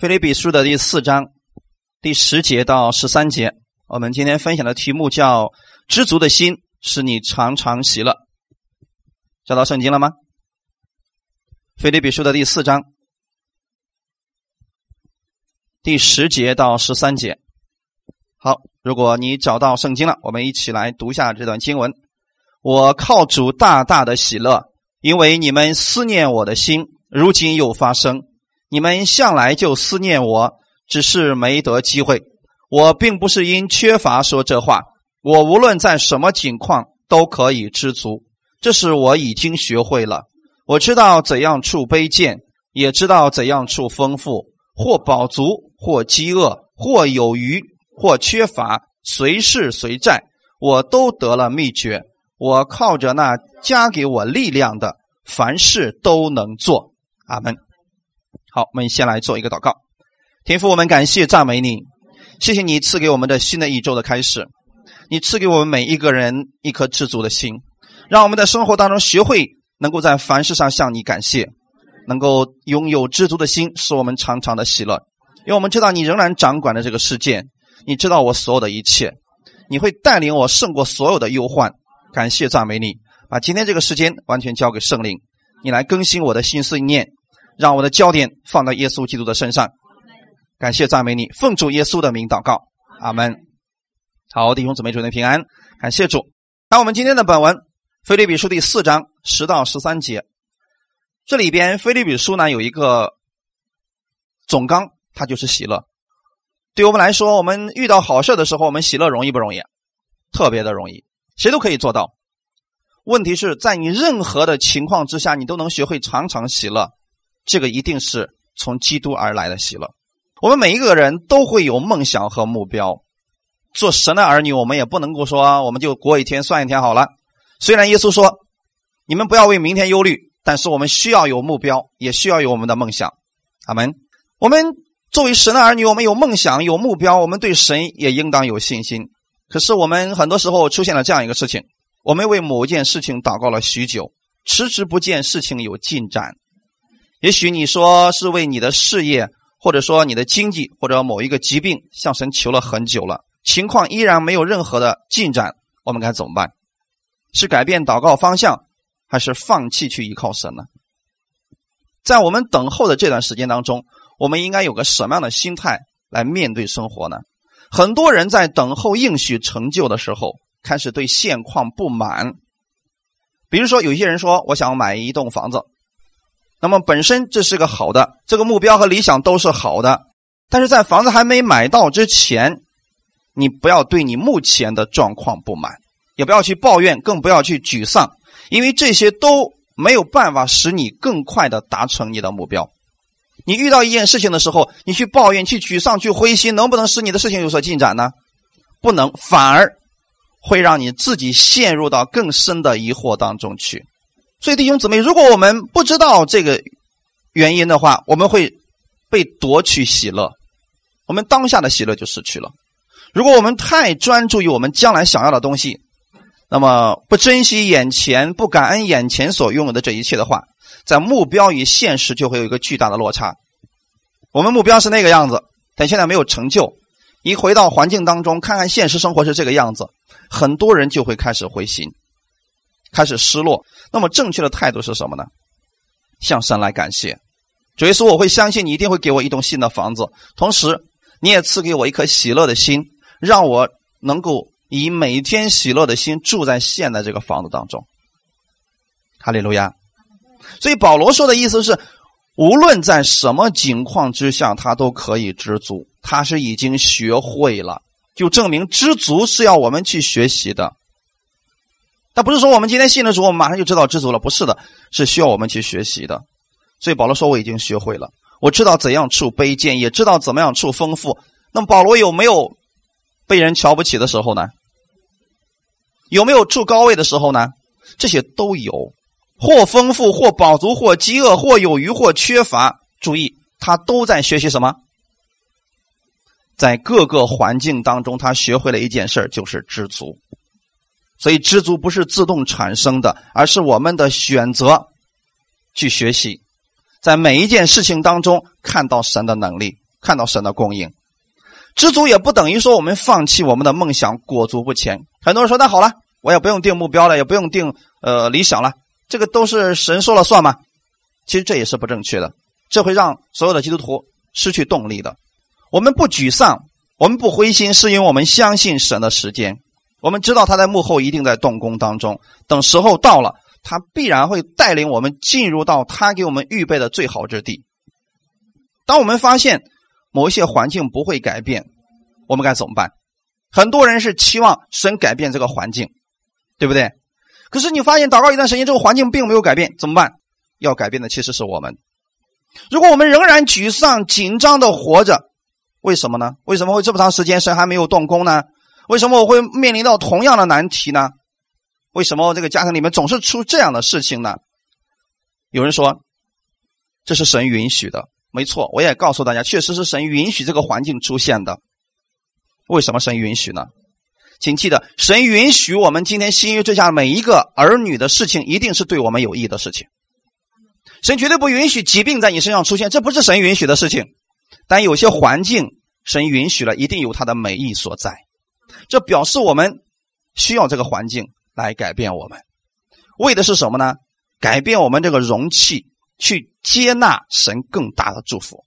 腓立比书的第四章第十节到十三节，我们今天分享的题目叫“知足的心使你常常喜乐”。找到圣经了吗？腓立比书的第四章第十节到十三节。好，如果你找到圣经了，我们一起来读一下这段经文。我靠主大大的喜乐，因为你们思念我的心，如今又发生。你们向来就思念我，只是没得机会。我并不是因缺乏说这话，我无论在什么境况都可以知足。这是我已经学会了。我知道怎样处卑贱，也知道怎样处丰富。或饱足，或饥饿，或有余，或缺乏，随事随在，我都得了秘诀。我靠着那加给我力量的，凡事都能做。阿门。好，我们先来做一个祷告。天父，我们感谢赞美你，谢谢你赐给我们的新的一周的开始，你赐给我们每一个人一颗知足的心，让我们在生活当中学会能够在凡事上向你感谢，能够拥有知足的心，使我们常常的喜乐。因为我们知道你仍然掌管着这个世界，你知道我所有的一切，你会带领我胜过所有的忧患。感谢赞美你，把今天这个时间完全交给圣灵，你来更新我的心思意念。让我的焦点放在耶稣基督的身上，感谢赞美你，奉主耶稣的名祷告，阿门。好，弟兄姊妹，祝您平安，感谢主。那我们今天的本文《菲利比书》第四章十到十三节，这里边《菲利比书》呢有一个总纲，它就是喜乐。对我们来说，我们遇到好事的时候，我们喜乐容易不容易？特别的容易，谁都可以做到。问题是在你任何的情况之下，你都能学会常常喜乐。这个一定是从基督而来的喜乐。我们每一个人都会有梦想和目标。做神的儿女，我们也不能够说我们就过一天算一天好了。虽然耶稣说你们不要为明天忧虑，但是我们需要有目标，也需要有我们的梦想。阿门。我们作为神的儿女，我们有梦想、有目标，我们对神也应当有信心。可是我们很多时候出现了这样一个事情：我们为某件事情祷告了许久，迟迟不见事情有进展。也许你说是为你的事业，或者说你的经济，或者某一个疾病向神求了很久了，情况依然没有任何的进展，我们该怎么办？是改变祷告方向，还是放弃去依靠神呢？在我们等候的这段时间当中，我们应该有个什么样的心态来面对生活呢？很多人在等候应许成就的时候，开始对现况不满。比如说，有些人说：“我想买一栋房子。”那么本身这是个好的，这个目标和理想都是好的，但是在房子还没买到之前，你不要对你目前的状况不满，也不要去抱怨，更不要去沮丧，因为这些都没有办法使你更快的达成你的目标。你遇到一件事情的时候，你去抱怨、去沮丧、去灰心，能不能使你的事情有所进展呢？不能，反而会让你自己陷入到更深的疑惑当中去。所以弟兄姊妹，如果我们不知道这个原因的话，我们会被夺取喜乐，我们当下的喜乐就失去了。如果我们太专注于我们将来想要的东西，那么不珍惜眼前、不感恩眼前所拥有的这一切的话，在目标与现实就会有一个巨大的落差。我们目标是那个样子，但现在没有成就，一回到环境当中，看看现实生活是这个样子，很多人就会开始灰心。开始失落，那么正确的态度是什么呢？向神来感谢，主耶稣，我会相信你一定会给我一栋新的房子，同时你也赐给我一颗喜乐的心，让我能够以每天喜乐的心住在现在这个房子当中。哈利路亚。所以保罗说的意思是，无论在什么境况之下，他都可以知足，他是已经学会了，就证明知足是要我们去学习的。那不是说我们今天信了主，我们马上就知道知足了，不是的，是需要我们去学习的。所以保罗说：“我已经学会了，我知道怎样处卑贱，也知道怎么样处丰富。”那么保罗有没有被人瞧不起的时候呢？有没有处高位的时候呢？这些都有，或丰富，或饱足，或饥饿，或有余，或缺乏。注意，他都在学习什么？在各个环境当中，他学会了一件事就是知足。所以知足不是自动产生的，而是我们的选择去学习，在每一件事情当中看到神的能力，看到神的供应。知足也不等于说我们放弃我们的梦想，裹足不前。很多人说：“那好了，我也不用定目标了，也不用定呃理想了，这个都是神说了算吗？”其实这也是不正确的，这会让所有的基督徒失去动力的。我们不沮丧，我们不灰心，是因为我们相信神的时间。我们知道他在幕后一定在动工当中，等时候到了，他必然会带领我们进入到他给我们预备的最好之地。当我们发现某一些环境不会改变，我们该怎么办？很多人是期望神改变这个环境，对不对？可是你发现祷告一段时间，这个环境并没有改变，怎么办？要改变的其实是我们。如果我们仍然沮丧、紧张的活着，为什么呢？为什么会这么长时间神还没有动工呢？为什么我会面临到同样的难题呢？为什么这个家庭里面总是出这样的事情呢？有人说，这是神允许的，没错。我也告诉大家，确实是神允许这个环境出现的。为什么神允许呢？请记得，神允许我们今天新约之下每一个儿女的事情，一定是对我们有益的事情。神绝对不允许疾病在你身上出现，这不是神允许的事情。但有些环境，神允许了，一定有他的美意所在。这表示我们需要这个环境来改变我们，为的是什么呢？改变我们这个容器，去接纳神更大的祝福。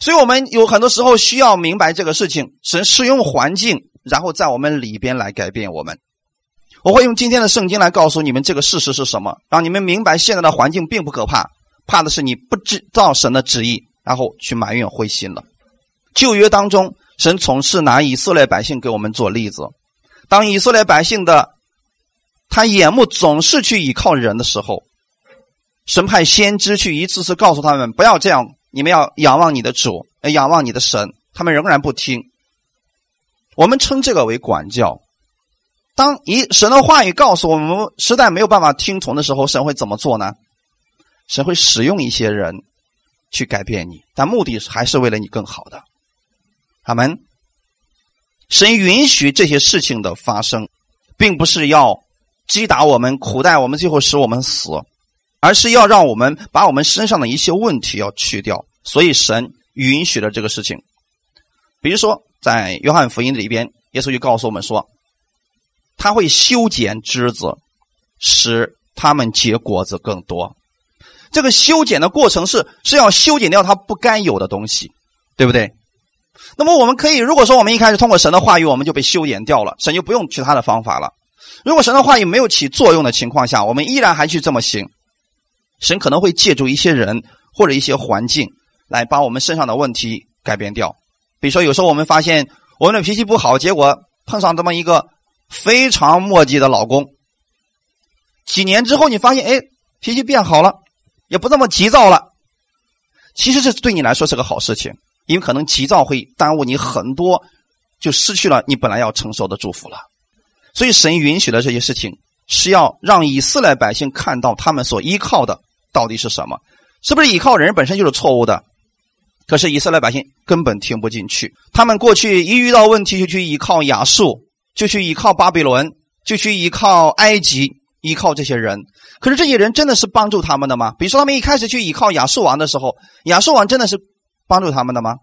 所以，我们有很多时候需要明白这个事情：神是用环境，然后在我们里边来改变我们。我会用今天的圣经来告诉你们这个事实是什么，让你们明白现在的环境并不可怕，怕的是你不知道神的旨意，然后去埋怨灰心了。旧约当中。神总是拿以色列百姓给我们做例子。当以色列百姓的他眼目总是去依靠人的时候，神派先知去一次次告诉他们不要这样，你们要仰望你的主，仰望你的神。他们仍然不听。我们称这个为管教。当一神的话语告诉我们实在没有办法听从的时候，神会怎么做呢？神会使用一些人去改变你，但目的还是为了你更好的。他们，神允许这些事情的发生，并不是要击打我们、苦待我们，最后使我们死，而是要让我们把我们身上的一些问题要去掉。所以神允许了这个事情。比如说，在约翰福音里边，耶稣就告诉我们说，他会修剪枝子，使他们结果子更多。这个修剪的过程是是要修剪掉它不该有的东西，对不对？那么我们可以，如果说我们一开始通过神的话语，我们就被修剪掉了，神就不用其他的方法了。如果神的话语没有起作用的情况下，我们依然还去这么行，神可能会借助一些人或者一些环境来把我们身上的问题改变掉。比如说，有时候我们发现我们的脾气不好，结果碰上这么一个非常磨叽的老公，几年之后你发现，哎，脾气变好了，也不那么急躁了。其实这对你来说是个好事情。因为可能急躁会耽误你很多，就失去了你本来要承受的祝福了。所以神允许的这些事情，是要让以色列百姓看到他们所依靠的到底是什么？是不是依靠人本身就是错误的？可是以色列百姓根本听不进去。他们过去一遇到问题就去依靠亚述，就去依靠巴比伦，就去依靠埃及，依靠这些人。可是这些人真的是帮助他们的吗？比如说他们一开始去依靠亚述王的时候，亚述王真的是？帮助他们的吗？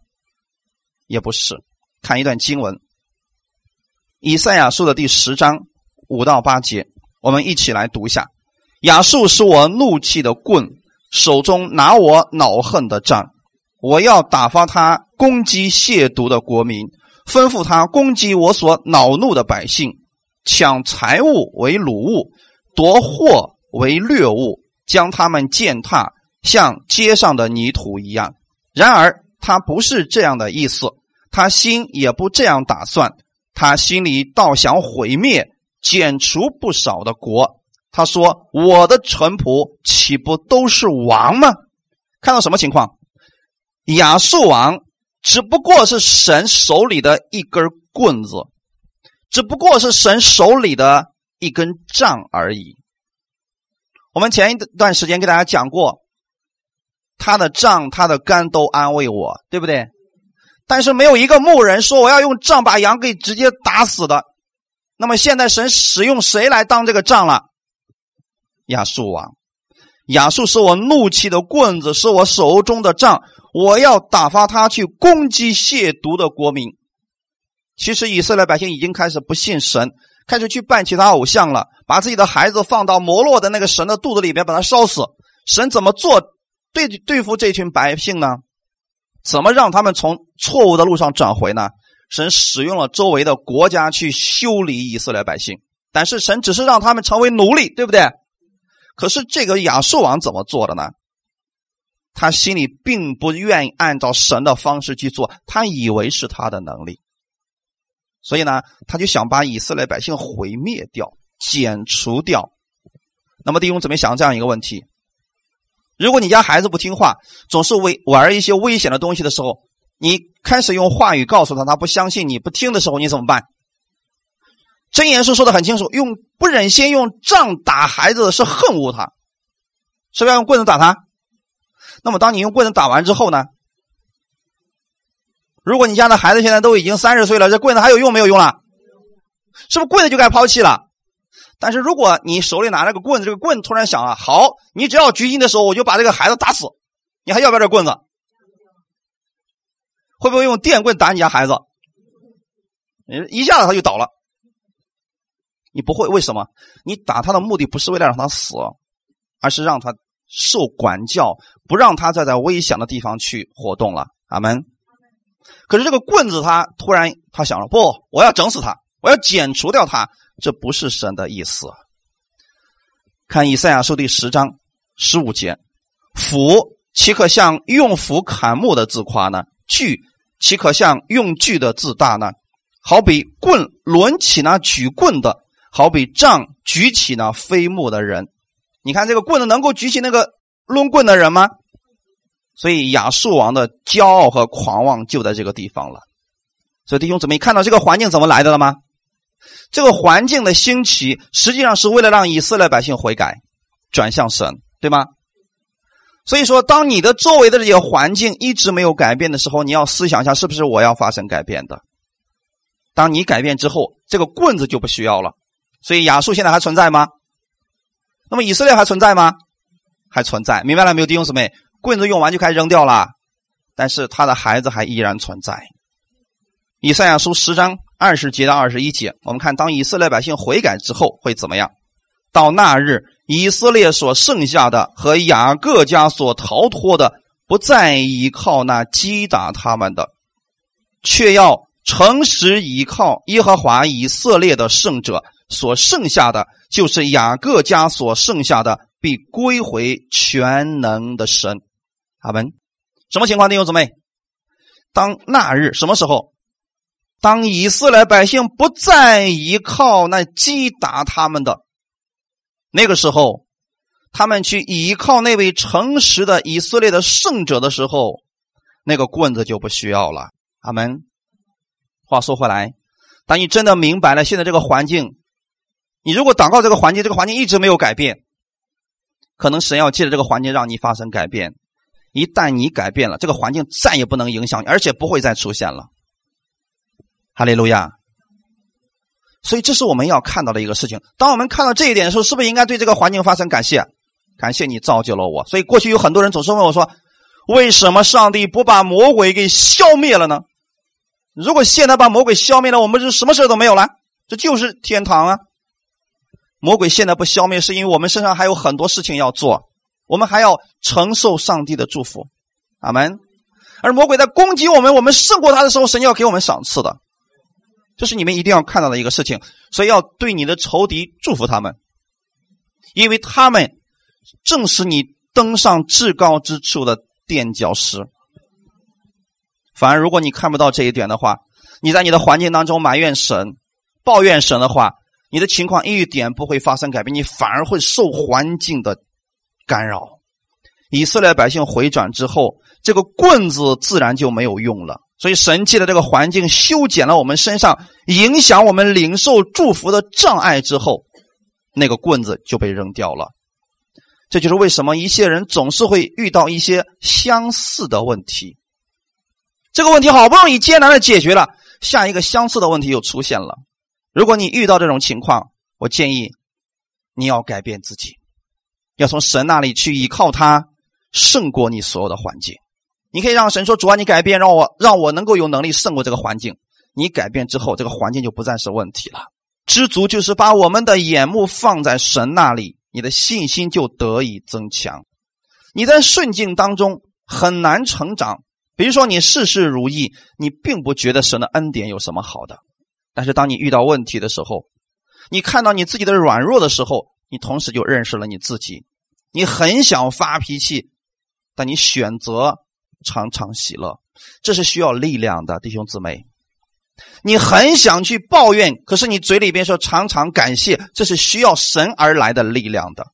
也不是。看一段经文，《以赛亚书》的第十章五到八节，我们一起来读一下。亚述是我怒气的棍，手中拿我恼恨的杖，我要打发他攻击亵渎的国民，吩咐他攻击我所恼怒的百姓，抢财物为掳物，夺货为掠物，将他们践踏，像街上的泥土一样。然而他不是这样的意思，他心也不这样打算，他心里倒想毁灭、剪除不少的国。他说：“我的臣仆岂不都是王吗？”看到什么情况？亚述王只不过是神手里的一根棍子，只不过是神手里的一根杖而已。我们前一段时间给大家讲过。他的杖、他的杆都安慰我，对不对？但是没有一个牧人说我要用杖把羊给直接打死的。那么现在神使用谁来当这个杖了？亚述王，亚述是我怒气的棍子，是我手中的杖。我要打发他去攻击亵渎的国民。其实以色列百姓已经开始不信神，开始去拜其他偶像了，把自己的孩子放到摩洛的那个神的肚子里边，把他烧死。神怎么做对对付这群百姓呢？怎么让他们从错误的路上转回呢？神使用了周围的国家去修理以色列百姓，但是神只是让他们成为奴隶，对不对？可是这个亚述王怎么做的呢？他心里并不愿意按照神的方式去做，他以为是他的能力，所以呢，他就想把以色列百姓毁灭掉、剪除掉。那么弟兄姊妹想这样一个问题：如果你家孩子不听话，总是为玩一些危险的东西的时候，你开始用话语告诉他，他不相信你不听的时候，你怎么办？真言书说的很清楚，用不忍心用杖打孩子是恨恶他，是不是要用棍子打他？那么当你用棍子打完之后呢？如果你家的孩子现在都已经三十岁了，这棍子还有用没有用了？是不是棍子就该抛弃了？但是如果你手里拿着个棍子，这个棍突然想啊，好，你只要举起的时候，我就把这个孩子打死，你还要不要这棍子？会不会用电棍打你家孩子？一下子他就倒了。你不会，为什么？你打他的目的不是为了让他死，而是让他受管教，不让他再在危险的地方去活动了。阿门。可是这个棍子，他突然他想了，不，我要整死他，我要剪除掉他，这不是神的意思。看以赛亚书第十章十五节：斧岂可向用斧砍木的自夸呢？锯岂可向用锯的自大呢？好比棍抡起那举棍的。好比杖举起那飞木的人，你看这个棍子能够举起那个抡棍的人吗？所以亚述王的骄傲和狂妄就在这个地方了。所以弟兄姊妹看到这个环境怎么来的了吗？这个环境的兴起，实际上是为了让以色列百姓悔改，转向神，对吗？所以说，当你的周围的这些环境一直没有改变的时候，你要思想一下，是不是我要发生改变的？当你改变之后，这个棍子就不需要了。所以亚述现在还存在吗？那么以色列还存在吗？还存在，明白了没有，弟兄姊妹？棍子用完就开始扔掉了，但是他的孩子还依然存在。以赛亚书十章二十节到二十一节，我们看当以色列百姓悔改之后会怎么样？到那日，以色列所剩下的和雅各家所逃脱的，不再依靠那击打他们的，却要诚实依靠耶和华以色列的圣者。所剩下的就是雅各家所剩下的，必归回全能的神。阿门。什么情况，弟兄姊妹？当那日什么时候？当以色列百姓不再依靠那击打他们的那个时候，他们去依靠那位诚实的以色列的圣者的时候，那个棍子就不需要了。阿门。话说回来，当你真的明白了现在这个环境。你如果祷告这个环境，这个环境一直没有改变，可能神要借着这个环境让你发生改变。一旦你改变了，这个环境再也不能影响你，而且不会再出现了。哈利路亚！所以这是我们要看到的一个事情。当我们看到这一点的时候，是不是应该对这个环境发生感谢？感谢你造就了我。所以过去有很多人总是问我说：“为什么上帝不把魔鬼给消灭了呢？”如果现在把魔鬼消灭了，我们是什么事都没有了，这就是天堂啊！魔鬼现在不消灭，是因为我们身上还有很多事情要做，我们还要承受上帝的祝福，阿门。而魔鬼在攻击我们，我们胜过他的时候，神要给我们赏赐的，这是你们一定要看到的一个事情。所以要对你的仇敌祝福他们，因为他们正是你登上至高之处的垫脚石。反而如果你看不到这一点的话，你在你的环境当中埋怨神、抱怨神的话。你的情况一点不会发生改变，你反而会受环境的干扰。以色列百姓回转之后，这个棍子自然就没有用了。所以神借的这个环境修剪了我们身上影响我们领受祝福的障碍之后，那个棍子就被扔掉了。这就是为什么一些人总是会遇到一些相似的问题。这个问题好不容易艰难的解决了，下一个相似的问题又出现了。如果你遇到这种情况，我建议你要改变自己，要从神那里去依靠他，胜过你所有的环境。你可以让神说：“主啊，你改变，让我让我能够有能力胜过这个环境。”你改变之后，这个环境就不再是问题了。知足就是把我们的眼目放在神那里，你的信心就得以增强。你在顺境当中很难成长，比如说你事事如意，你并不觉得神的恩典有什么好的。但是当你遇到问题的时候，你看到你自己的软弱的时候，你同时就认识了你自己。你很想发脾气，但你选择常常喜乐，这是需要力量的，弟兄姊妹。你很想去抱怨，可是你嘴里边说常常感谢，这是需要神而来的力量的。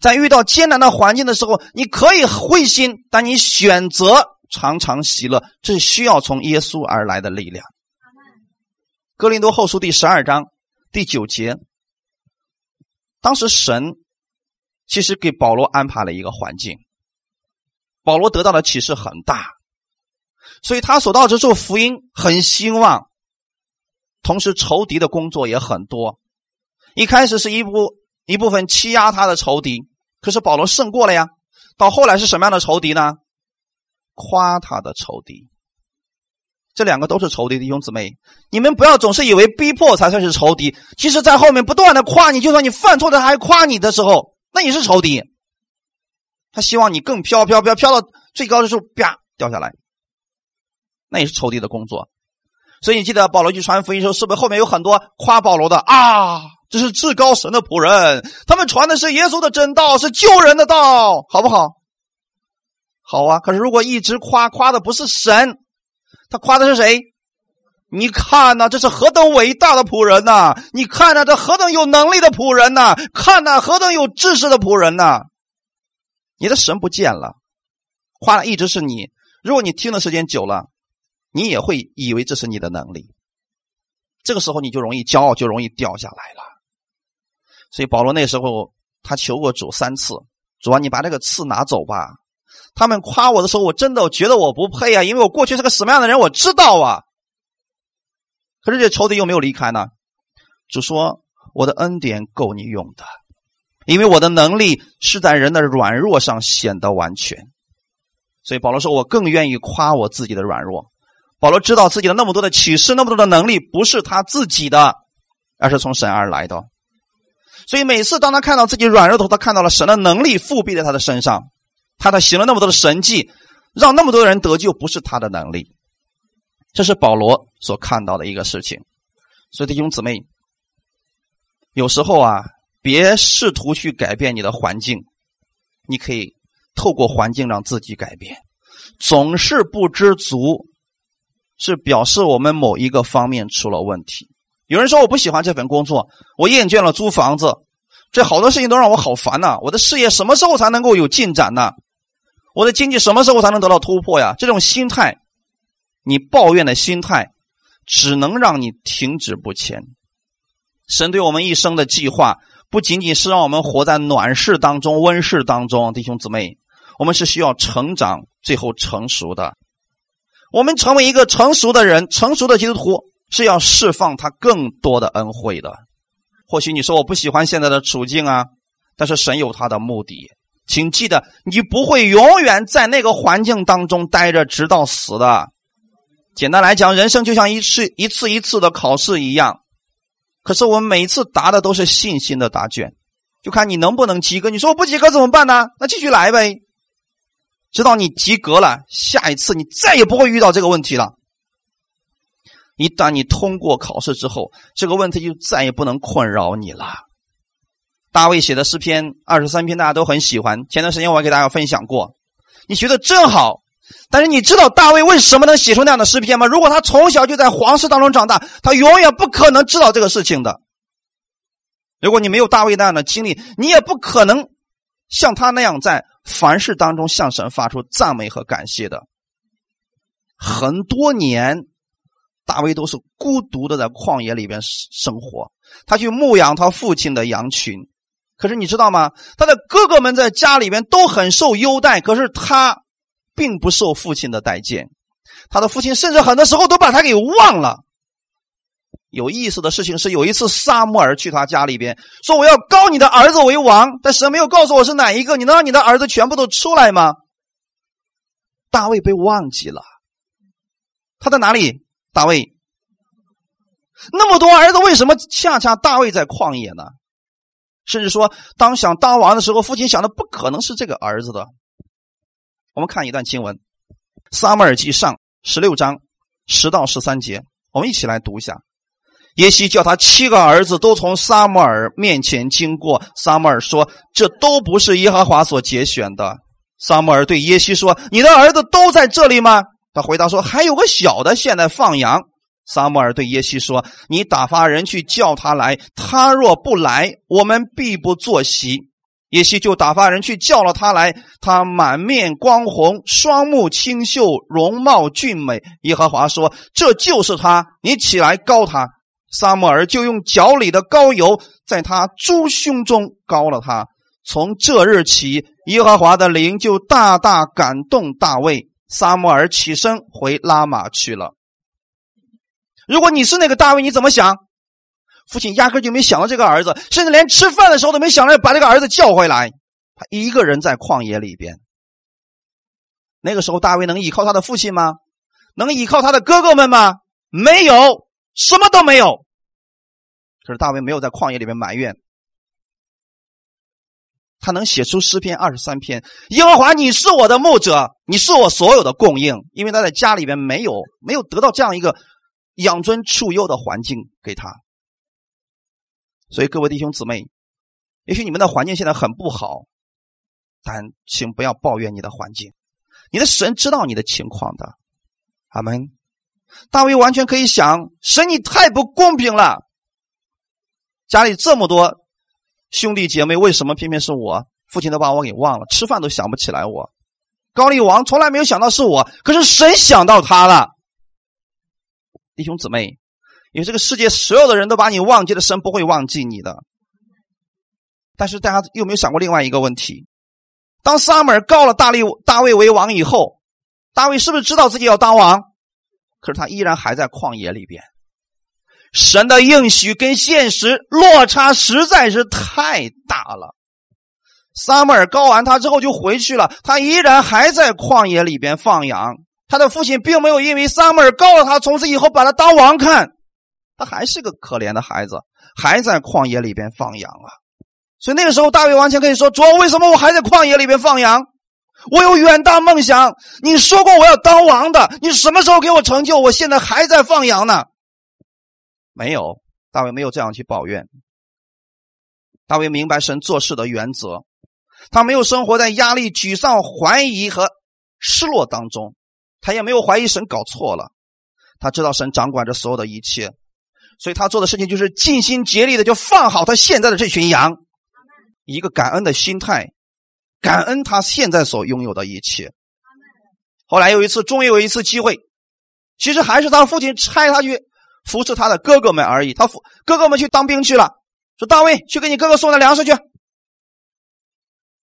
在遇到艰难的环境的时候，你可以灰心，但你选择常常喜乐，这是需要从耶稣而来的力量。哥林多后书第十二章第九节，当时神其实给保罗安排了一个环境，保罗得到的启示很大。所以他所到之处，福音很兴旺，同时仇敌的工作也很多。一开始是一部一部分欺压他的仇敌，可是保罗胜过了呀。到后来是什么样的仇敌呢？夸他的仇敌。这两个都是仇敌弟兄弟姊妹，你们不要总是以为逼迫才算是仇敌。其实，在后面不断的夸你，就算你犯错的还夸你的时候，那也是仇敌。他希望你更飘飘飘飘到最高的时候，啪掉下来。那也是仇敌的工作，所以你记得保罗去传福音的时候，是不是后面有很多夸保罗的啊？这是至高神的仆人，他们传的是耶稣的真道，是救人的道，好不好？好啊。可是如果一直夸夸的不是神，他夸的是谁？你看呐，这是何等伟大的仆人呐！你看呐，这何等有能力的仆人呐！看呐，何等有知识的仆人呐！你的神不见了，夸的一直是你。如果你听的时间久了，你也会以为这是你的能力，这个时候你就容易骄傲，就容易掉下来了。所以保罗那时候他求过主三次，主啊，你把这个刺拿走吧。他们夸我的时候，我真的觉得我不配啊，因为我过去是个什么样的人，我知道啊。可是这仇敌又没有离开呢。主说：“我的恩典够你用的，因为我的能力是在人的软弱上显得完全。”所以保罗说：“我更愿意夸我自己的软弱。”保罗知道自己的那么多的启示，那么多的能力，不是他自己的，而是从神而来的。所以每次当他看到自己软弱的时候，他看到了神的能力复辟在他的身上。他他行了那么多的神迹，让那么多人得救，不是他的能力，这是保罗所看到的一个事情。所以弟兄姊妹，有时候啊，别试图去改变你的环境，你可以透过环境让自己改变。总是不知足。是表示我们某一个方面出了问题。有人说我不喜欢这份工作，我厌倦了租房子，这好多事情都让我好烦呐！我的事业什么时候才能够有进展呢？我的经济什么时候才能得到突破呀？这种心态，你抱怨的心态，只能让你停止不前。神对我们一生的计划，不仅仅是让我们活在暖室当中、温室当中，弟兄姊妹，我们是需要成长，最后成熟的。我们成为一个成熟的人，成熟的基督徒是要释放他更多的恩惠的。或许你说我不喜欢现在的处境啊，但是神有他的目的，请记得，你不会永远在那个环境当中待着直到死的。简单来讲，人生就像一次一次一次的考试一样，可是我们每次答的都是信心的答卷，就看你能不能及格。你说我不及格怎么办呢？那继续来呗。直到你及格了，下一次你再也不会遇到这个问题了。一旦你通过考试之后，这个问题就再也不能困扰你了。大卫写的诗篇二十三篇，大家都很喜欢。前段时间我还给大家分享过，你学的真好。但是你知道大卫为什么能写出那样的诗篇吗？如果他从小就在皇室当中长大，他永远不可能知道这个事情的。如果你没有大卫那样的经历，你也不可能像他那样在。凡事当中向神发出赞美和感谢的，很多年，大卫都是孤独的在旷野里边生活。他去牧养他父亲的羊群，可是你知道吗？他的哥哥们在家里边都很受优待，可是他并不受父亲的待见。他的父亲甚至很多时候都把他给忘了。有意思的事情是，有一次沙漠尔去他家里边，说我要告你的儿子为王，但神没有告诉我是哪一个。你能让你的儿子全部都出来吗？大卫被忘记了。他在哪里？大卫那么多儿子，为什么恰恰大卫在旷野呢？甚至说，当想当王的时候，父亲想的不可能是这个儿子的。我们看一段经文，《撒母耳记上》十六章十到十三节，我们一起来读一下。耶西叫他七个儿子都从撒母耳面前经过，撒母耳说：“这都不是耶和华所节选的。”撒母耳对耶西说：“你的儿子都在这里吗？”他回答说：“还有个小的，现在放羊。”撒母耳对耶西说：“你打发人去叫他来，他若不来，我们必不坐席。”耶西就打发人去叫了他来，他满面光红，双目清秀，容貌俊美。耶和华说：“这就是他，你起来膏他。”撒母耳就用脚里的膏油在他猪胸中膏了他。从这日起，耶和华的灵就大大感动大卫。撒母耳起身回拉玛去了。如果你是那个大卫，你怎么想？父亲压根就没想到这个儿子，甚至连吃饭的时候都没想着把这个儿子叫回来。他一个人在旷野里边。那个时候，大卫能依靠他的父亲吗？能依靠他的哥哥们吗？没有，什么都没有。可是大卫没有在旷野里面埋怨。他能写出诗篇二十三篇。耶和华，你是我的牧者，你是我所有的供应。因为他在家里边没有没有得到这样一个养尊处优的环境给他，所以各位弟兄姊妹，也许你们的环境现在很不好，但请不要抱怨你的环境。你的神知道你的情况的。阿门。大卫完全可以想：神，你太不公平了！家里这么多。兄弟姐妹，为什么偏偏是我？父亲都把我给忘了，吃饭都想不起来我。高丽王从来没有想到是我，可是神想到他了。弟兄姊妹，因为这个世界所有的人都把你忘记了，神不会忘记你的。但是大家有没有想过另外一个问题？当撒母耳告了大力大卫为王以后，大卫是不是知道自己要当王？可是他依然还在旷野里边。神的应许跟现实落差实在是太大了。撒母耳告完他之后就回去了，他依然还在旷野里边放羊。他的父亲并没有因为撒母耳告了他，从此以后把他当王看，他还是个可怜的孩子，还在旷野里边放羊啊。所以那个时候，大卫完全可以说：“主，为什么我还在旷野里边放羊？我有远大梦想，你说过我要当王的，你什么时候给我成就？我现在还在放羊呢。”没有，大卫没有这样去抱怨。大卫明白神做事的原则，他没有生活在压力、沮丧、怀疑和失落当中，他也没有怀疑神搞错了。他知道神掌管着所有的一切，所以他做的事情就是尽心竭力的就放好他现在的这群羊，一个感恩的心态，感恩他现在所拥有的一切。后来有一次，终于有一次机会，其实还是他父亲差他去。扶持他的哥哥们而已。他父哥哥们去当兵去了，说大卫去给你哥哥送点粮食去，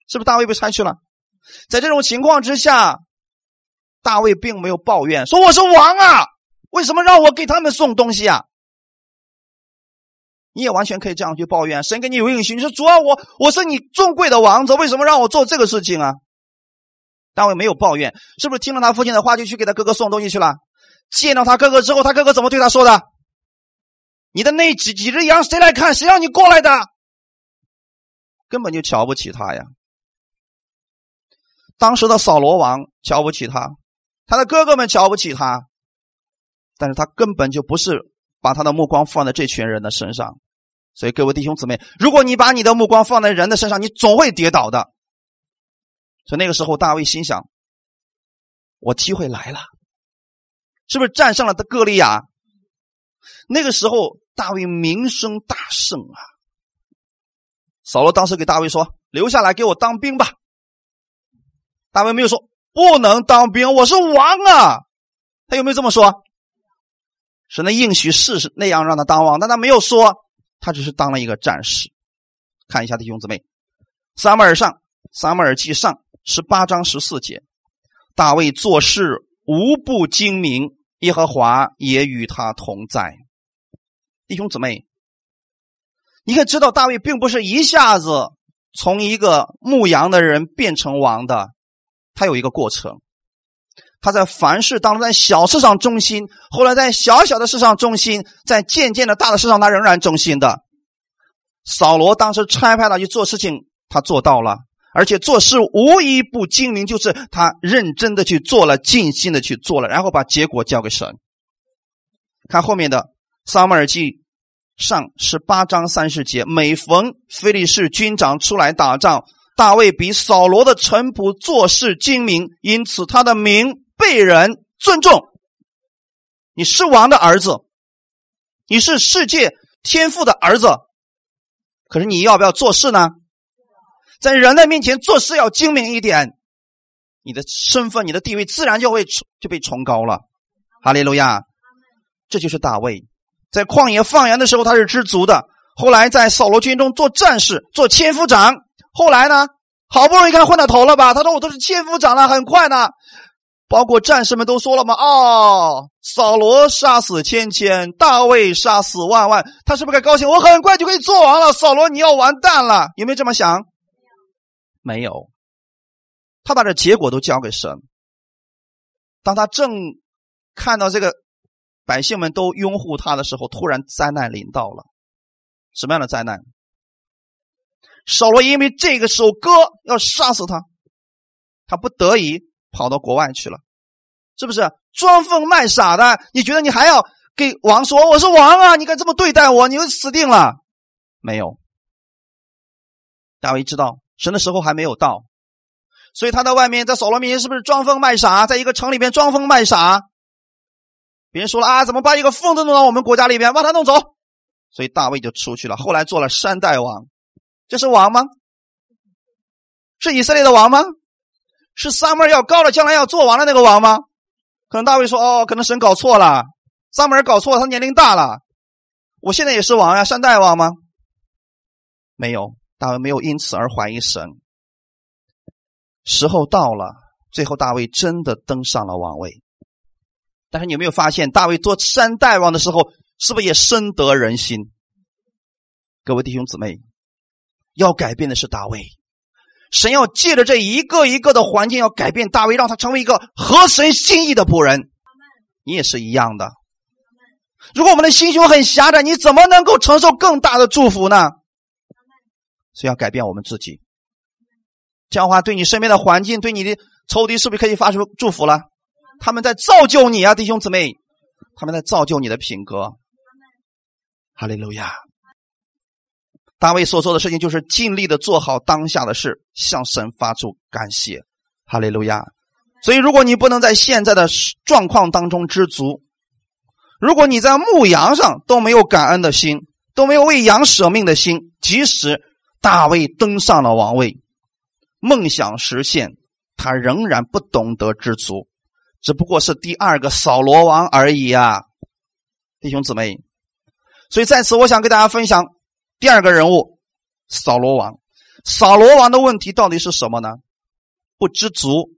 是不是大卫被拆去了？在这种情况之下，大卫并没有抱怨，说我是王啊，为什么让我给他们送东西啊？你也完全可以这样去抱怨，神给你有应许，你说主啊，我我是你尊贵的王子，为什么让我做这个事情啊？大卫没有抱怨，是不是听了他父亲的话就去给他哥哥送东西去了？见到他哥哥之后，他哥哥怎么对他说的？你的那几几只羊谁来看？谁让你过来的？根本就瞧不起他呀！当时的扫罗王瞧不起他，他的哥哥们瞧不起他，但是他根本就不是把他的目光放在这群人的身上。所以各位弟兄姊妹，如果你把你的目光放在人的身上，你总会跌倒的。所以那个时候，大卫心想：我机会来了。是不是战胜了的歌利亚？那个时候大卫名声大盛啊！扫罗当时给大卫说：“留下来给我当兵吧。”大卫没有说不能当兵，我是王啊！他有没有这么说？神那应许是是那样让他当王，但他没有说，他只是当了一个战士。看一下弟兄姊妹，《撒母耳上》《撒母耳记上》十八章十四节，大卫做事无不精明。耶和华也与他同在，弟兄姊妹，你可知道大卫并不是一下子从一个牧羊的人变成王的，他有一个过程。他在凡事当中，在小事上忠心，后来在小小的事上忠心，在渐渐的大的事上，他仍然忠心的。扫罗当时差派他去做事情，他做到了，而且做事无一不精明，就是他认真的去做了，尽心的去做了，然后把结果交给神。看后面的《撒母耳记》上十八章三十节，每逢非利士军长出来打仗，大卫比扫罗的臣仆做事精明，因此他的名被人尊重。你是王的儿子，你是世界天父的儿子。可是你要不要做事呢？在人的面前做事要精明一点，你的身份、你的地位自然就会就被崇高了。哈利路亚！这就是大卫在旷野放羊的时候他是知足的，后来在扫罗军中做战士、做千夫长，后来呢，好不容易看混到头了吧？他说我都是千夫长了，很快呢。包括战士们都说了嘛，哦，扫罗杀死千千，大卫杀死万万，他是不是该高兴？我很快就可以做王了。扫罗，你要完蛋了，有没有这么想？没有，他把这结果都交给神。当他正看到这个百姓们都拥护他的时候，突然灾难临到了。什么样的灾难？扫罗因为这个时候哥要杀死他，他不得已。跑到国外去了，是不是装疯卖傻的？你觉得你还要给王说我是王啊？你敢这么对待我，你就死定了。没有，大卫知道神的时候还没有到，所以他在外面在扫罗面前是不是装疯卖傻？在一个城里边装疯卖傻，别人说了啊，怎么把一个疯子弄到我们国家里边，把他弄走？所以大卫就出去了。后来做了山代王，这是王吗？是以色列的王吗？是撒母耳要高了，将来要做王的那个王吗？可能大卫说：“哦，可能神搞错了，撒母耳搞错了，他年龄大了。我现在也是王呀，山大王吗？没有，大卫没有因此而怀疑神。时候到了，最后大卫真的登上了王位。但是你有没有发现，大卫做山大王的时候，是不是也深得人心？各位弟兄姊妹，要改变的是大卫。”神要借着这一个一个的环境，要改变大卫，让他成为一个合神心意的仆人。你也是一样的。如果我们的心胸很狭窄，你怎么能够承受更大的祝福呢？所以要改变我们自己。这样的话，对你身边的环境，对你的仇敌，是不是可以发出祝福了？他们在造就你啊，弟兄姊妹，他们在造就你的品格。哈利路亚。大卫所做的事情就是尽力的做好当下的事，向神发出感谢，哈利路亚。所以，如果你不能在现在的状况当中知足，如果你在牧羊上都没有感恩的心，都没有为羊舍命的心，即使大卫登上了王位，梦想实现，他仍然不懂得知足，只不过是第二个扫罗王而已啊，弟兄姊妹。所以，在此我想跟大家分享。第二个人物，扫罗王。扫罗王的问题到底是什么呢？不知足，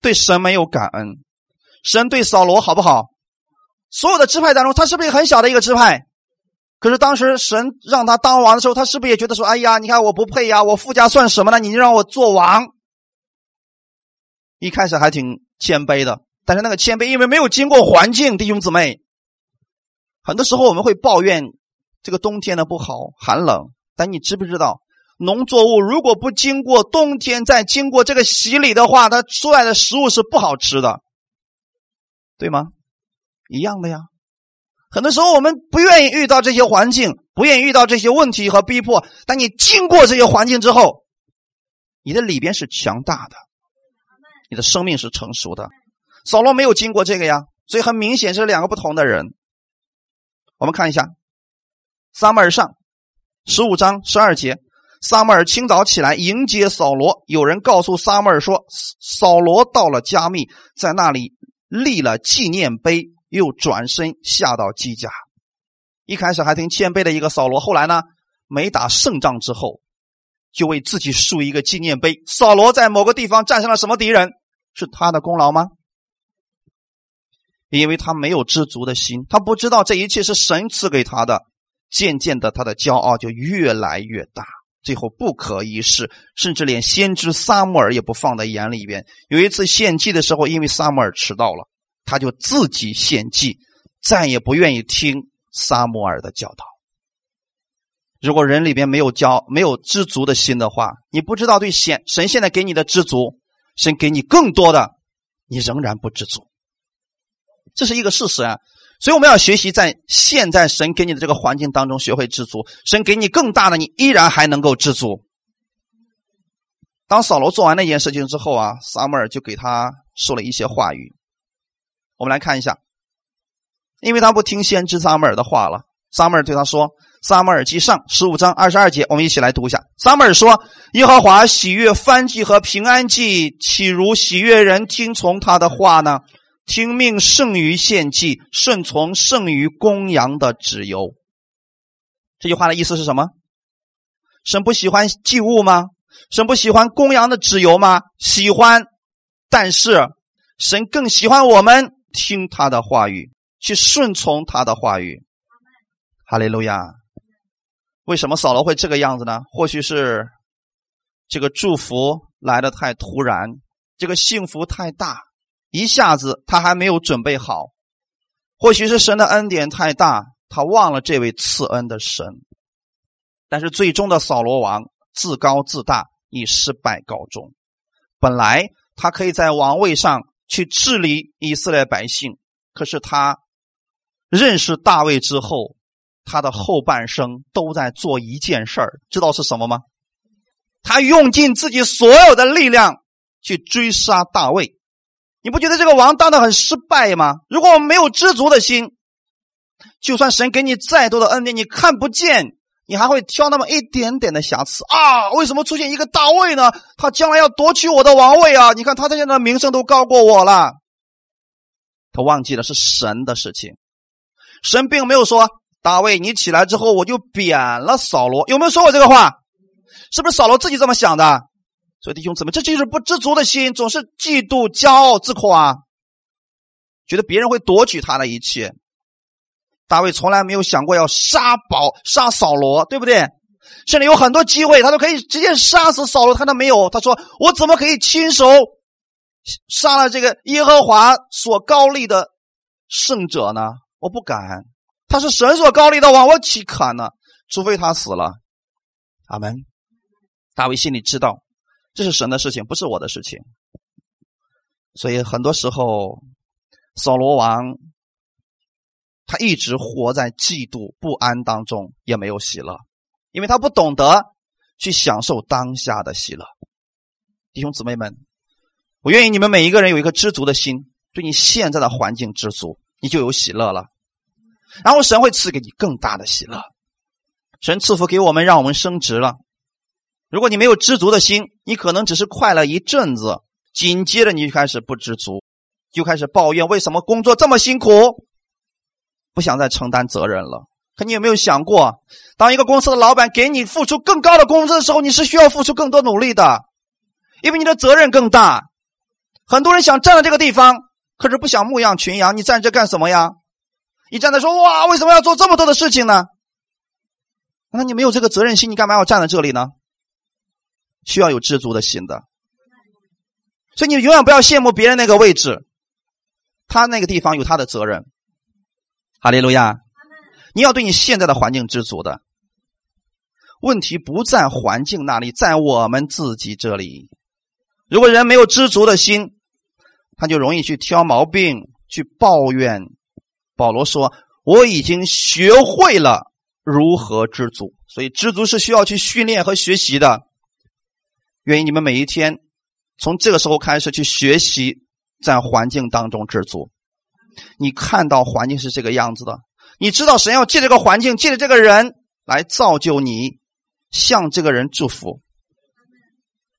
对神没有感恩。神对扫罗好不好？所有的支派当中，他是不是很小的一个支派？可是当时神让他当王的时候，他是不是也觉得说：“哎呀，你看我不配呀，我富家算什么呢？你让我做王。”一开始还挺谦卑的，但是那个谦卑，因为没有经过环境，弟兄姊妹，很多时候我们会抱怨。这个冬天呢不好，寒冷。但你知不知道，农作物如果不经过冬天，再经过这个洗礼的话，它出来的食物是不好吃的，对吗？一样的呀。很多时候我们不愿意遇到这些环境，不愿意遇到这些问题和逼迫。但你经过这些环境之后，你的里边是强大的，你的生命是成熟的。扫罗没有经过这个呀，所以很明显是两个不同的人。我们看一下。撒母耳上十五章十二节，撒母耳清早起来迎接扫罗。有人告诉撒母耳说，扫罗到了加密，在那里立了纪念碑，又转身下到基甲。一开始还挺谦卑的一个扫罗，后来呢，没打胜仗之后，就为自己竖一个纪念碑。扫罗在某个地方战胜了什么敌人？是他的功劳吗？因为他没有知足的心，他不知道这一切是神赐给他的。渐渐的，他的骄傲就越来越大。最后不可一世，甚至连先知撒母耳也不放在眼里边。有一次献祭的时候，因为撒母耳迟到了，他就自己献祭，再也不愿意听撒母耳的教导。如果人里边没有教、没有知足的心的话，你不知道对神神现在给你的知足，神给你更多的，你仍然不知足，这是一个事实啊。所以我们要学习在现在神给你的这个环境当中学会知足。神给你更大的，你依然还能够知足。当扫罗做完那件事情之后啊，撒母耳就给他说了一些话语。我们来看一下，因为他不听先知撒母耳的话了，撒母耳对他说。撒母耳记上十五章二十二节，我们一起来读一下。撒母耳说：“耶和华喜悦翻祭和平安祭，岂如喜悦人听从他的话呢？听命胜于献祭，顺从胜于公羊的脂油。”这句话的意思是什么？神不喜欢祭物吗？神不喜欢公羊的脂油吗？喜欢，但是神更喜欢我们听他的话语，去顺从他的话语。哈利路亚。为什么扫罗会这个样子呢？或许是这个祝福来的太突然，这个幸福太大，一下子他还没有准备好；或许是神的恩典太大，他忘了这位赐恩的神。但是最终的扫罗王自高自大，以失败告终。本来他可以在王位上去治理以色列百姓，可是他认识大卫之后。他的后半生都在做一件事儿，知道是什么吗？他用尽自己所有的力量去追杀大卫。你不觉得这个王当的很失败吗？如果我们没有知足的心，就算神给你再多的恩典，你看不见，你还会挑那么一点点的瑕疵啊？为什么出现一个大卫呢？他将来要夺取我的王位啊！你看他现在的名声都高过我了。他忘记了是神的事情，神并没有说。大卫，你起来之后，我就贬了扫罗。有没有说过这个话？是不是扫罗自己这么想的？所以弟兄姊妹，这就是不知足的心，总是嫉妒、骄傲、自夸，觉得别人会夺取他的一切。大卫从来没有想过要杀宝、杀扫罗，对不对？甚至有很多机会，他都可以直接杀死扫罗，他都没有。他说：“我怎么可以亲手杀了这个耶和华所高立的圣者呢？我不敢。”他是神所高立的王，我岂可呢？除非他死了。阿门。大卫心里知道，这是神的事情，不是我的事情。所以很多时候，扫罗王他一直活在嫉妒不安当中，也没有喜乐，因为他不懂得去享受当下的喜乐。弟兄姊妹们，我愿意你们每一个人有一个知足的心，对你现在的环境知足，你就有喜乐了。然后神会赐给你更大的喜乐，神赐福给我们，让我们升职了。如果你没有知足的心，你可能只是快乐一阵子，紧接着你就开始不知足，就开始抱怨为什么工作这么辛苦，不想再承担责任了。可你有没有想过，当一个公司的老板给你付出更高的工资的时候，你是需要付出更多努力的，因为你的责任更大。很多人想站在这个地方，可是不想牧养群羊，你站这干什么呀？你站在说哇，为什么要做这么多的事情呢？那你没有这个责任心，你干嘛要站在这里呢？需要有知足的心的，所以你永远不要羡慕别人那个位置，他那个地方有他的责任。哈利路亚！你要对你现在的环境知足的。问题不在环境那里，在我们自己这里。如果人没有知足的心，他就容易去挑毛病，去抱怨。保罗说：“我已经学会了如何知足，所以知足是需要去训练和学习的。愿意你们每一天从这个时候开始去学习，在环境当中知足。你看到环境是这个样子的，你知道神要借这个环境，借着这个人来造就你，向这个人祝福。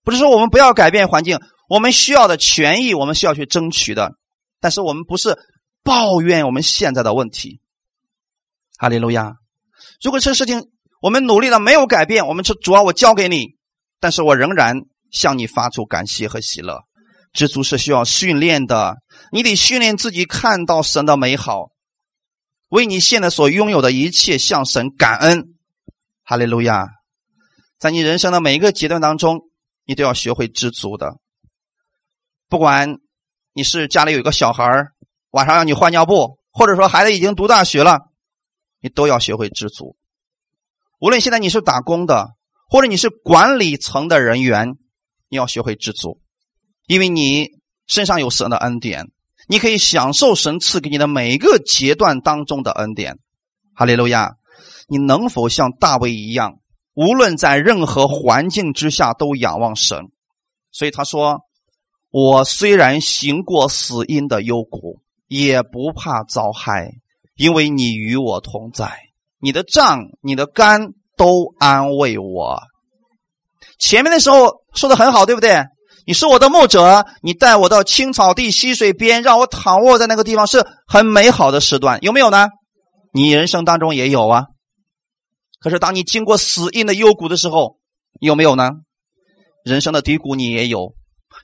不是说我们不要改变环境，我们需要的权益，我们需要去争取的，但是我们不是。”抱怨我们现在的问题，哈利路亚！如果这个事情我们努力了没有改变，我们说主啊，我交给你，但是我仍然向你发出感谢和喜乐。知足是需要训练的，你得训练自己看到神的美好，为你现在所拥有的一切向神感恩。哈利路亚！在你人生的每一个阶段当中，你都要学会知足的。不管你是家里有一个小孩晚上让你换尿布，或者说孩子已经读大学了，你都要学会知足。无论现在你是打工的，或者你是管理层的人员，你要学会知足，因为你身上有神的恩典，你可以享受神赐给你的每一个阶段当中的恩典。哈利路亚！你能否像大卫一样，无论在任何环境之下都仰望神？所以他说：“我虽然行过死荫的幽谷，也不怕遭害，因为你与我同在。你的杖、你的杆都安慰我。”前面的时候说的很好，对不对？你是我的牧者，你带我到青草地、溪水边，让我躺卧在那个地方，是很美好的时段，有没有呢？你人生当中也有啊。可是，当你经过死荫的幽谷的时候，有没有呢？人生的低谷你也有，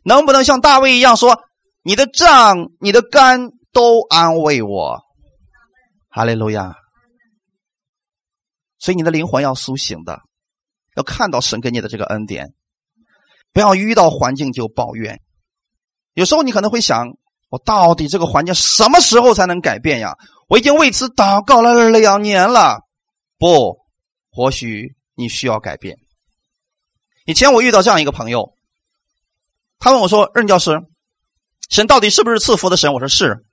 能不能像大卫一样说：“你的杖、你的肝都安慰我。”哈利路亚！所以你的灵魂要苏醒的，要看到神给你的这个恩典，不要遇到环境就抱怨。有时候你可能会想：我到底这个环境什么时候才能改变呀？我已经为此祷告了两年了，不。或许你需要改变。以前我遇到这样一个朋友，他问我说：“任教师，神到底是不是赐福的神？”我说：“是。”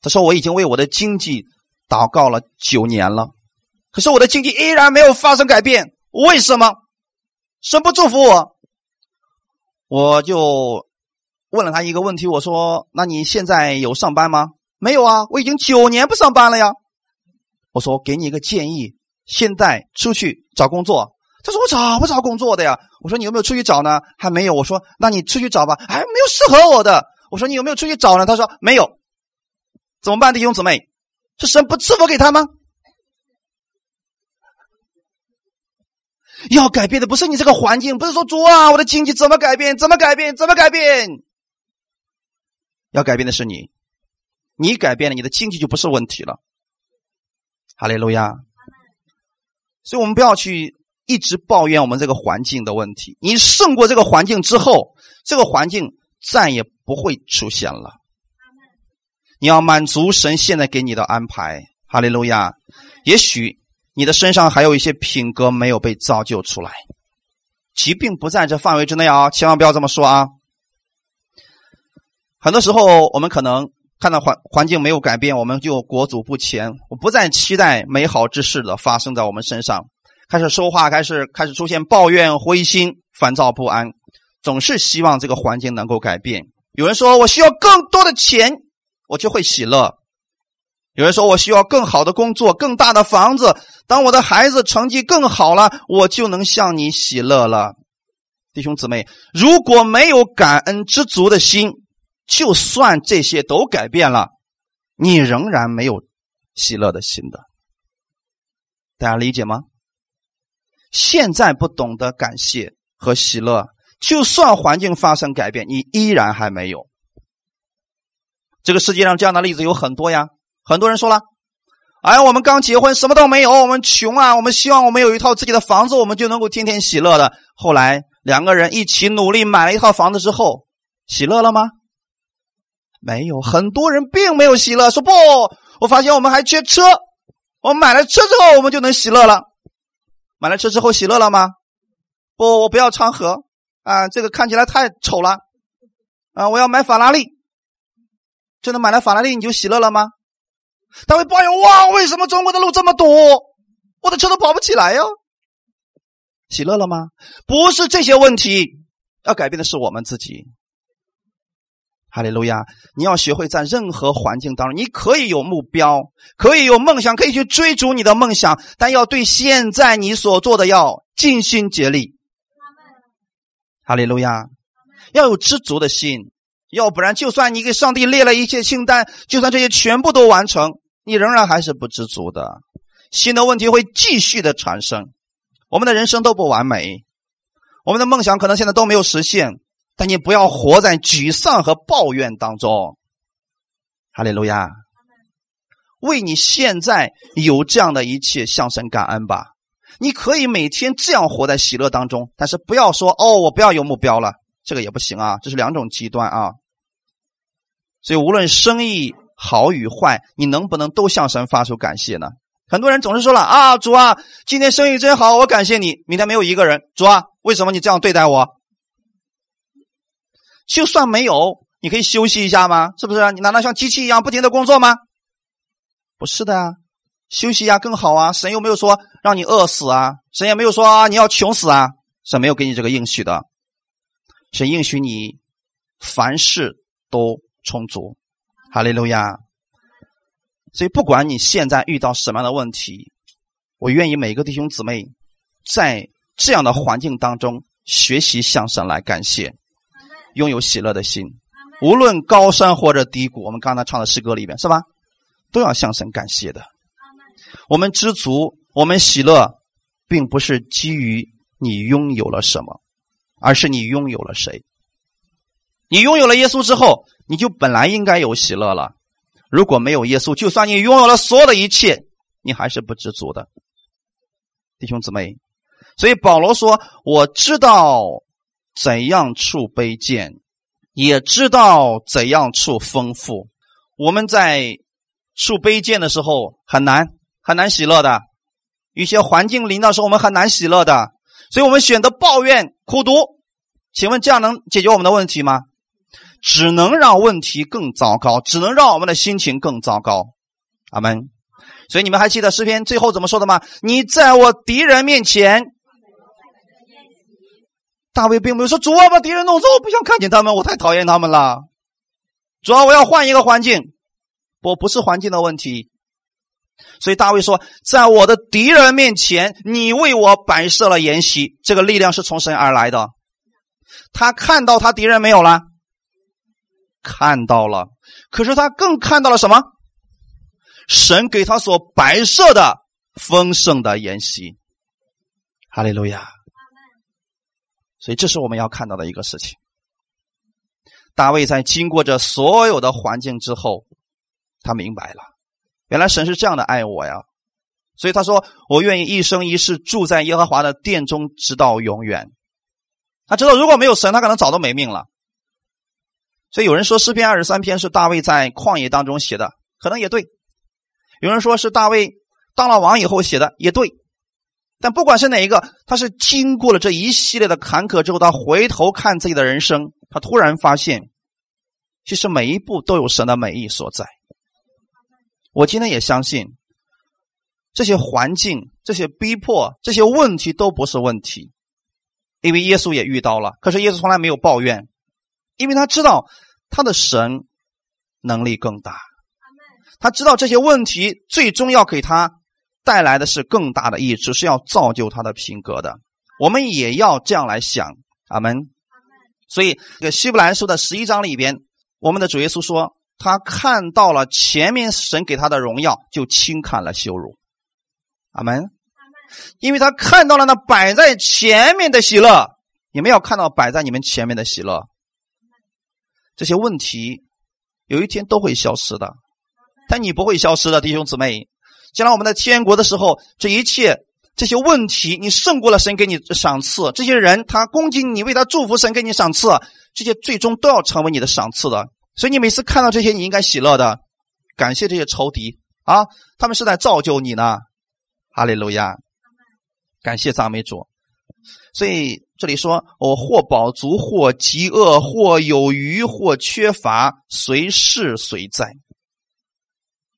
他说：“我已经为我的经济祷告了九年了，可是我的经济依然没有发生改变，为什么？神不祝福我？”我就问了他一个问题，我说：“那你现在有上班吗？”“没有啊，我已经九年不上班了呀。”我说：“给你一个建议。”现在出去找工作，他说我找不着工作的呀。我说你有没有出去找呢？还没有。我说那你出去找吧。哎，没有适合我的。我说你有没有出去找呢？他说没有。怎么办，弟兄姊妹？是神不赐福给他吗？要改变的不是你这个环境，不是说主啊，我的经济怎么改变？怎么改变？怎么改变？要改变的是你，你改变了，你的经济就不是问题了。哈利路亚。所以，我们不要去一直抱怨我们这个环境的问题。你胜过这个环境之后，这个环境再也不会出现了。你要满足神现在给你的安排，哈利路亚。也许你的身上还有一些品格没有被造就出来，疾病不在这范围之内啊，千万不要这么说啊。很多时候，我们可能看到环环境没有改变，我们就裹足不前，我不再期待美好之事的发生在我们身上。开始说话，开始开始出现抱怨、灰心、烦躁不安，总是希望这个环境能够改变。有人说我需要更多的钱，我就会喜乐；有人说我需要更好的工作、更大的房子。当我的孩子成绩更好了，我就能向你喜乐了。弟兄姊妹，如果没有感恩知足的心，就算这些都改变了，你仍然没有喜乐的心的。大家理解吗？现在不懂得感谢和喜乐，就算环境发生改变，你依然还没有。这个世界上这样的例子有很多呀。很多人说了：“哎，我们刚结婚，什么都没有，我们穷啊，我们希望我们有一套自己的房子，我们就能够天天喜乐的。”后来两个人一起努力买了一套房子之后，喜乐了吗？没有。很多人并没有喜乐，说不，我发现我们还缺车，我买了车之后，我们就能喜乐了。买了车之后喜乐了吗？不，我不要昌河啊，这个看起来太丑了啊！我要买法拉利。真的买了法拉利你就喜乐了吗？他会抱怨哇，为什么中国的路这么堵，我的车都跑不起来呀？喜乐了吗？不是这些问题，要改变的是我们自己。哈利路亚！你要学会在任何环境当中，你可以有目标，可以有梦想，可以去追逐你的梦想，但要对现在你所做的要尽心竭力。哈利路亚！要有知足的心，要不然，就算你给上帝列了一切清单，就算这些全部都完成，你仍然还是不知足的。新的问题会继续的产生。我们的人生都不完美，我们的梦想可能现在都没有实现。但你不要活在沮丧和抱怨当中，哈利路亚！为你现在有这样的一切，向神感恩吧。你可以每天这样活在喜乐当中，但是不要说哦，我不要有目标了，这个也不行啊，这是两种极端啊。所以无论生意好与坏，你能不能都向神发出感谢呢？很多人总是说了啊，主啊，今天生意真好，我感谢你。明天没有一个人，主啊，为什么你这样对待我？就算没有，你可以休息一下吗？是不是？你难道像机器一样不停的工作吗？不是的啊，休息一下更好啊。神又没有说让你饿死啊，神也没有说你要穷死啊，神没有给你这个应许的，神应许你凡事都充足。哈利路亚。所以，不管你现在遇到什么样的问题，我愿意每个弟兄姊妹在这样的环境当中学习向神来感谢，拥有喜乐的心。无论高山或者低谷，我们刚才唱的诗歌里面是吧，都要向神感谢的。我们知足，我们喜乐，并不是基于你拥有了什么，而是你拥有了谁。你拥有了耶稣之后，你就本来应该有喜乐了。如果没有耶稣，就算你拥有了所有的一切，你还是不知足的，弟兄姊妹。所以保罗说：“我知道怎样处卑贱，也知道怎样处丰富。我们在处卑贱的时候很难很难喜乐的，一些环境临到时候我们很难喜乐的，所以我们选择抱怨苦读。请问这样能解决我们的问题吗？”只能让问题更糟糕，只能让我们的心情更糟糕。阿门。所以你们还记得诗篇最后怎么说的吗？你在我敌人面前，大卫并没有说主啊，把敌人弄走，我不想看见他们，我太讨厌他们了。主啊，我要换一个环境。不，不是环境的问题。所以大卫说，在我的敌人面前，你为我摆设了筵席，这个力量是从神而来的。他看到他敌人没有了。看到了，可是他更看到了什么？神给他所摆设的丰盛的筵席。哈利路亚！所以这是我们要看到的一个事情。大卫在经过这所有的环境之后，他明白了，原来神是这样的爱我呀。所以他说：“我愿意一生一世住在耶和华的殿中，直到永远。”他知道，如果没有神，他可能早都没命了。所以有人说诗篇二十三篇是大卫在旷野当中写的，可能也对；有人说是大卫当了王以后写的，也对。但不管是哪一个，他是经过了这一系列的坎坷之后，他回头看自己的人生，他突然发现，其实每一步都有神的美意所在。我今天也相信，这些环境、这些逼迫、这些问题都不是问题，因为耶稣也遇到了，可是耶稣从来没有抱怨。因为他知道他的神能力更大，他知道这些问题最终要给他带来的是更大的益处，是要造就他的品格的。我们也要这样来想，阿门。所以，这个希伯来书的十一章里边，我们的主耶稣说，他看到了前面神给他的荣耀，就轻看了羞辱，阿门。因为他看到了那摆在前面的喜乐，你们要看到摆在你们前面的喜乐。这些问题有一天都会消失的，但你不会消失的，弟兄姊妹。将来我们在天国的时候，这一切这些问题，你胜过了神给你赏赐。这些人他攻击你，为他祝福，神给你赏赐，这些最终都要成为你的赏赐的。所以你每次看到这些，你应该喜乐的，感谢这些仇敌啊，他们是在造就你呢。哈利路亚，感谢赞美主。所以这里说，我或饱足，或饥饿，或有余，或缺乏，随是随在。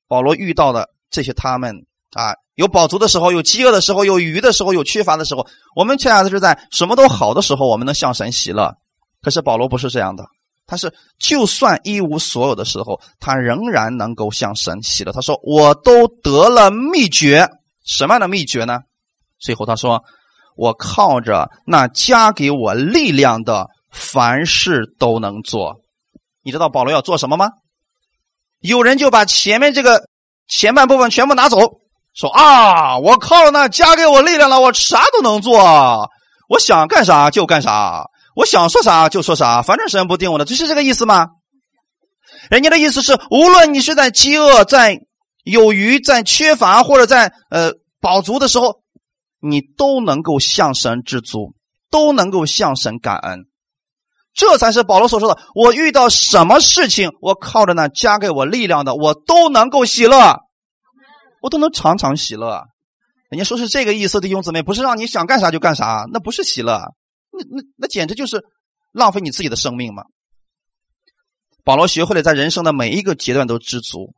保罗遇到的这些，他们啊，有饱足的时候，有饥饿的时候，有余的时候，有缺乏的时候。我们恰恰是在什么都好的时候，我们能向神喜乐。可是保罗不是这样的，他是就算一无所有的时候，他仍然能够向神喜乐。他说：“我都得了秘诀，什么样的秘诀呢？”最后他说。我靠着那加给我力量的，凡事都能做。你知道保罗要做什么吗？有人就把前面这个前半部分全部拿走，说啊，我靠那加给我力量了，我啥都能做，我想干啥就干啥，我想说啥就说啥，反正神不定我的，就是这个意思吗？人家的意思是，无论你是在饥饿、在有余、在缺乏，或者在呃饱足的时候。你都能够向神知足，都能够向神感恩。这才是保罗所说的：我遇到什么事情，我靠着那加给我力量的，我都能够喜乐，我都能常常喜乐。人家说是这个意思，弟兄姊妹，不是让你想干啥就干啥，那不是喜乐，那那那简直就是浪费你自己的生命嘛。保罗学会了在人生的每一个阶段都知足，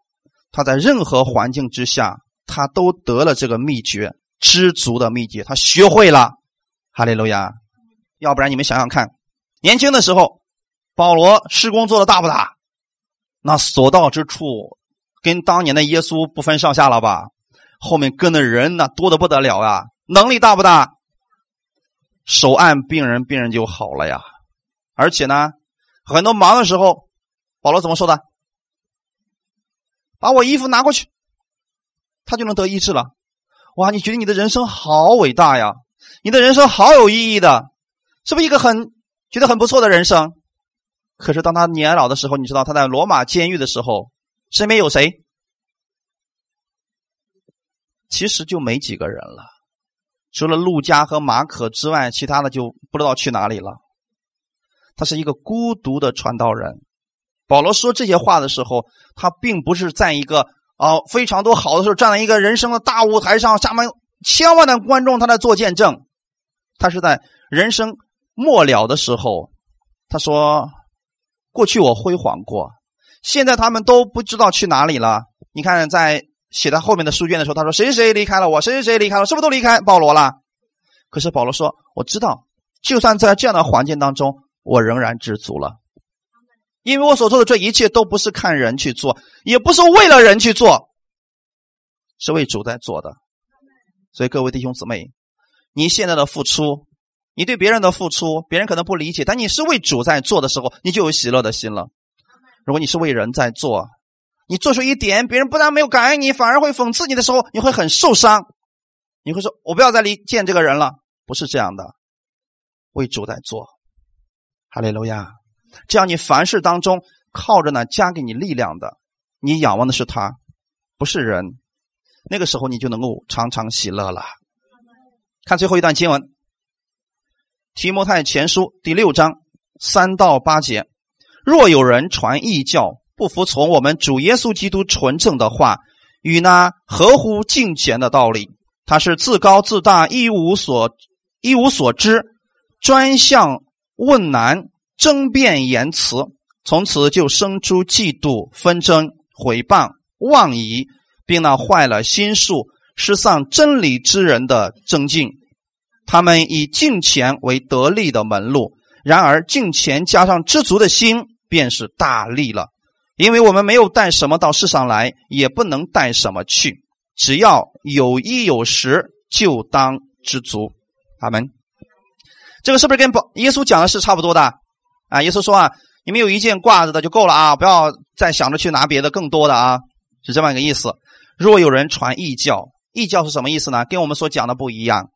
他在任何环境之下，他都得了这个秘诀，知足的秘诀，他学会了。哈利路亚！要不然你们想想看，年轻的时候，保罗施工做的大不大？那所到之处，跟当年的耶稣不分上下了吧？后面跟的人那多的不得了啊！能力大不大？手按病人，病人就好了呀。而且呢，很多忙的时候，保罗怎么说的？把我衣服拿过去，他就能得医治了。哇！你觉得你的人生好伟大呀？你的人生好有意义的，是不是一个很觉得很不错的人生？可是当他年老的时候，你知道他在罗马监狱的时候，身边有谁？其实就没几个人了，除了路加和马可之外，其他的就不知道去哪里了。他是一个孤独的传道人。保罗说这些话的时候，他并不是在一个啊非常多好的时候站在一个人生的大舞台上，下面千万的观众他在做见证。他是在人生末了的时候，他说：“过去我辉煌过，现在他们都不知道去哪里了。”你看在。写在后面的书卷的时候，他说：“谁谁谁离开了我，谁谁谁离开了，是不是都离开保罗了？”可是保罗说：“我知道，就算在这样的环境当中，我仍然知足了，因为我所做的这一切都不是看人去做，也不是为了人去做，是为主在做的。所以各位弟兄姊妹，你现在的付出，你对别人的付出，别人可能不理解，但你是为主在做的时候，你就有喜乐的心了。如果你是为人在做，你做出一点，别人不但没有感恩你，反而会讽刺你的时候，你会很受伤。你会说：“我不要再离见这个人了。”不是这样的，为主在做，哈利路亚。这样你凡事当中靠着呢，加给你力量的，你仰望的是他，不是人。那个时候你就能够常常喜乐了。看最后一段经文，《提摩太前书》第六章三到八节：若有人传异教，不服从我们主耶稣基督纯正的话与那合乎敬虔的道理，他是自高自大，一无所一无所知，专向问难，争辩言辞，从此就生出嫉妒、纷争、毁谤、妄疑，并那坏了心术、失丧真理之人的增进。他们以敬钱为得利的门路，然而敬钱加上知足的心，便是大利了。因为我们没有带什么到世上来，也不能带什么去。只要有衣有食，就当知足。阿门。这个是不是跟宝耶稣讲的是差不多的？啊，耶稣说啊，你们有一件褂子的就够了啊，不要再想着去拿别的更多的啊，是这么一个意思。若有人传异教，异教是什么意思呢？跟我们所讲的不一样，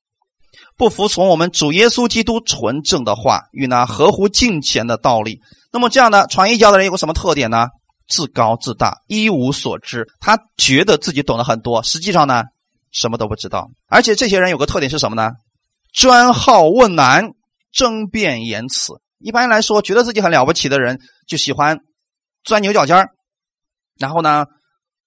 不服从我们主耶稣基督纯正的话与那合乎敬虔的道理。那么这样的传异教的人有个什么特点呢？自高自大，一无所知。他觉得自己懂得很多，实际上呢，什么都不知道。而且这些人有个特点是什么呢？专好问难，争辩言辞。一般来说，觉得自己很了不起的人，就喜欢钻牛角尖儿。然后呢，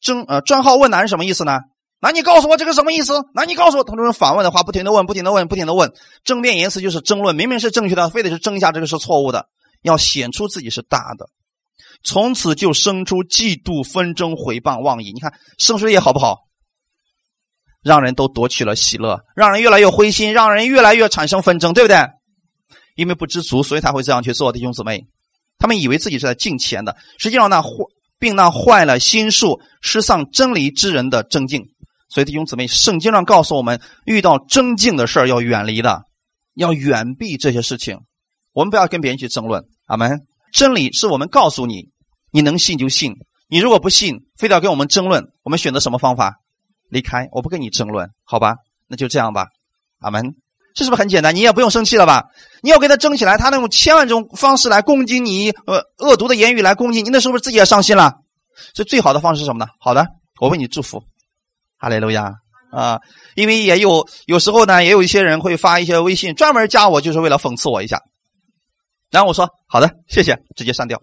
争呃专好问难是什么意思呢？那你告诉我这个什么意思？那你告诉我，他这种反问的话，不停的问，不停的问，不停的问。争辩言辞就是争论，明明是正确的，非得是争一下这个是错误的，要显出自己是大的。从此就生出嫉妒、纷争、毁谤、妄议。你看圣书也好不好？让人都夺取了喜乐，让人越来越灰心，让人越来越产生纷争，对不对？因为不知足，所以才会这样去做。弟兄姊妹，他们以为自己是在敬钱的，实际上那坏，并那坏了心术、失丧真理之人的增进。所以弟兄姊妹，圣经上告诉我们，遇到争竞的事要远离的，要远避这些事情。我们不要跟别人去争论。阿门。真理是我们告诉你，你能信就信。你如果不信，非得要跟我们争论，我们选择什么方法？离开，我不跟你争论，好吧？那就这样吧。阿门。这是不是很简单？你也不用生气了吧？你要跟他争起来，他那种千万种方式来攻击你，呃，恶毒的言语来攻击你，那是不是自己也伤心了？所以最好的方式是什么呢？好的，我为你祝福。哈利路亚。啊，因为也有有时候呢，也有一些人会发一些微信，专门加我，就是为了讽刺我一下。然后我说好的，谢谢，直接删掉。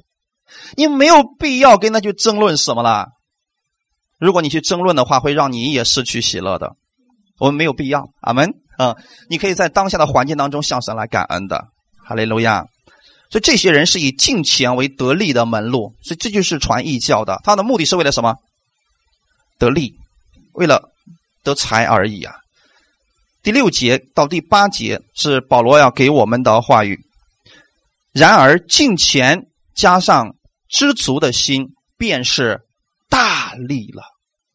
你没有必要跟他去争论什么了。如果你去争论的话，会让你也失去喜乐的。我们没有必要。阿门啊！你可以在当下的环境当中向神来感恩的。哈利路亚。所以这些人是以金钱为得利的门路，所以这就是传异教的。他的目的是为了什么？得利，为了得财而已啊。第六节到第八节是保罗要给我们的话语。然而，敬钱加上知足的心，便是大利了。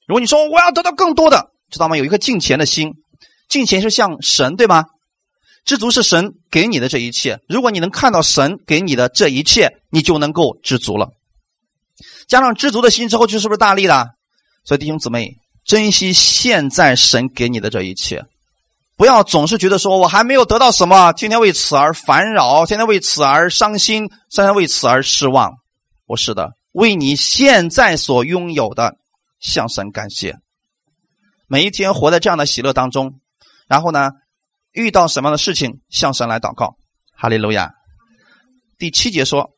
如果你说我要得到更多的，知道吗？有一个敬钱的心，敬钱是向神，对吗？知足是神给你的这一切。如果你能看到神给你的这一切，你就能够知足了。加上知足的心之后，就是不是大力了？所以弟兄姊妹，珍惜现在神给你的这一切。不要总是觉得说我还没有得到什么，天天为此而烦扰，天天为此而伤心，天天为此而失望。不是的，为你现在所拥有的向神感谢。每一天活在这样的喜乐当中，然后呢，遇到什么样的事情向神来祷告。哈利路亚。第七节说，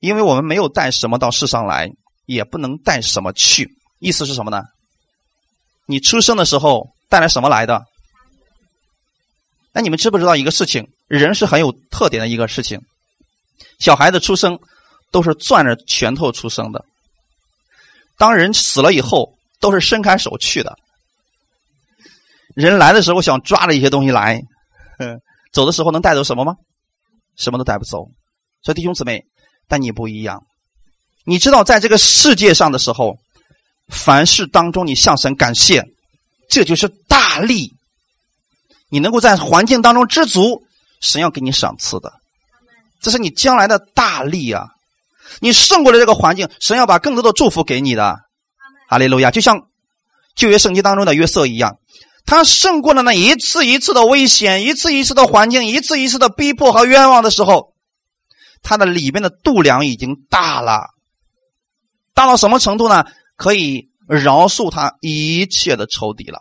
因为我们没有带什么到世上来，也不能带什么去。意思是什么呢？你出生的时候带来什么来的？那你们知不知道一个事情？人是很有特点的一个事情。小孩子出生都是攥着拳头出生的。当人死了以后，都是伸开手去的。人来的时候想抓着一些东西来，走的时候能带走什么吗？什么都带不走。所以弟兄姊妹，但你不一样。你知道，在这个世界上的时候，凡事当中你向神感谢，这就是大力。你能够在环境当中知足，神要给你赏赐的，这是你将来的大力啊！你胜过了这个环境，神要把更多的祝福给你的。哈利路亚！就像旧约圣经当中的约瑟一样，他胜过了那一次一次的危险，一次一次的环境，一次一次的逼迫和冤枉的时候，他的里面的度量已经大了，大到什么程度呢？可以饶恕他一切的仇敌了。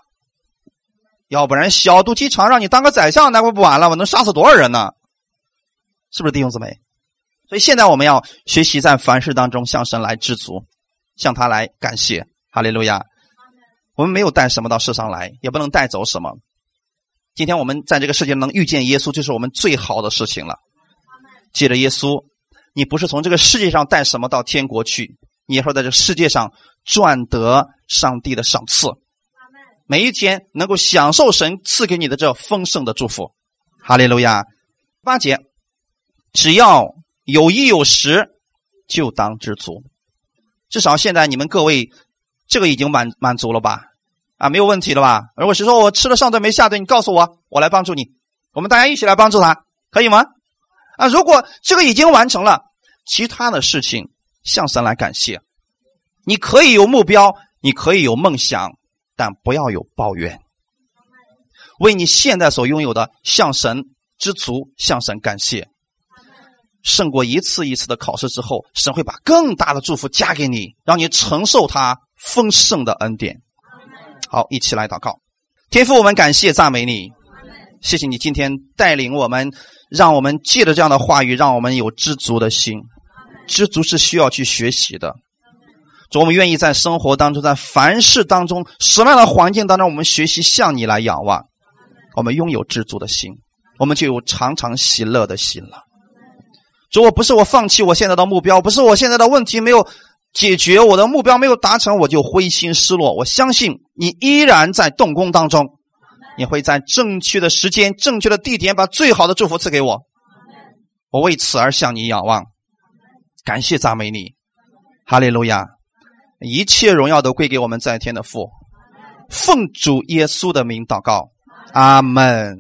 要不然小肚鸡肠让你当个宰相，那不不完了？我能杀死多少人呢？是不是弟兄姊妹？所以现在我们要学习在凡事当中向神来知足，向他来感谢。哈利路亚！我们没有带什么到世上来，也不能带走什么。今天我们在这个世界能遇见耶稣，就是我们最好的事情了。借着耶稣，你不是从这个世界上带什么到天国去，你也是在这世界上赚得上帝的赏赐。每一天能够享受神赐给你的这丰盛的祝福，哈利路亚。八节，只要有衣有食，就当知足。至少现在你们各位，这个已经满满足了吧？啊，没有问题了吧？如果是说我吃了上顿没下顿，你告诉我，我来帮助你。我们大家一起来帮助他，可以吗？啊，如果这个已经完成了，其他的事情向神来感谢。你可以有目标，你可以有梦想。但不要有抱怨，为你现在所拥有的向神知足，向神感谢。胜过一次一次的考试之后，神会把更大的祝福加给你，让你承受他丰盛的恩典。好，一起来祷告，天父，我们感谢赞美你，谢谢你今天带领我们，让我们借着这样的话语，让我们有知足的心。知足是需要去学习的。主，我们愿意在生活当中，在凡事当中，什么样的环境当中，我们学习向你来仰望，我们拥有知足的心，我们就有常常喜乐的心了。主，我不是我放弃我现在的目标，不是我现在的问题没有解决，我的目标没有达成，我就灰心失落。我相信你依然在动工当中，你会在正确的时间、正确的地点，把最好的祝福赐给我。我为此而向你仰望，感谢赞美你，哈利路亚。一切荣耀都归给我们在天的父，奉主耶稣的名祷告，阿门。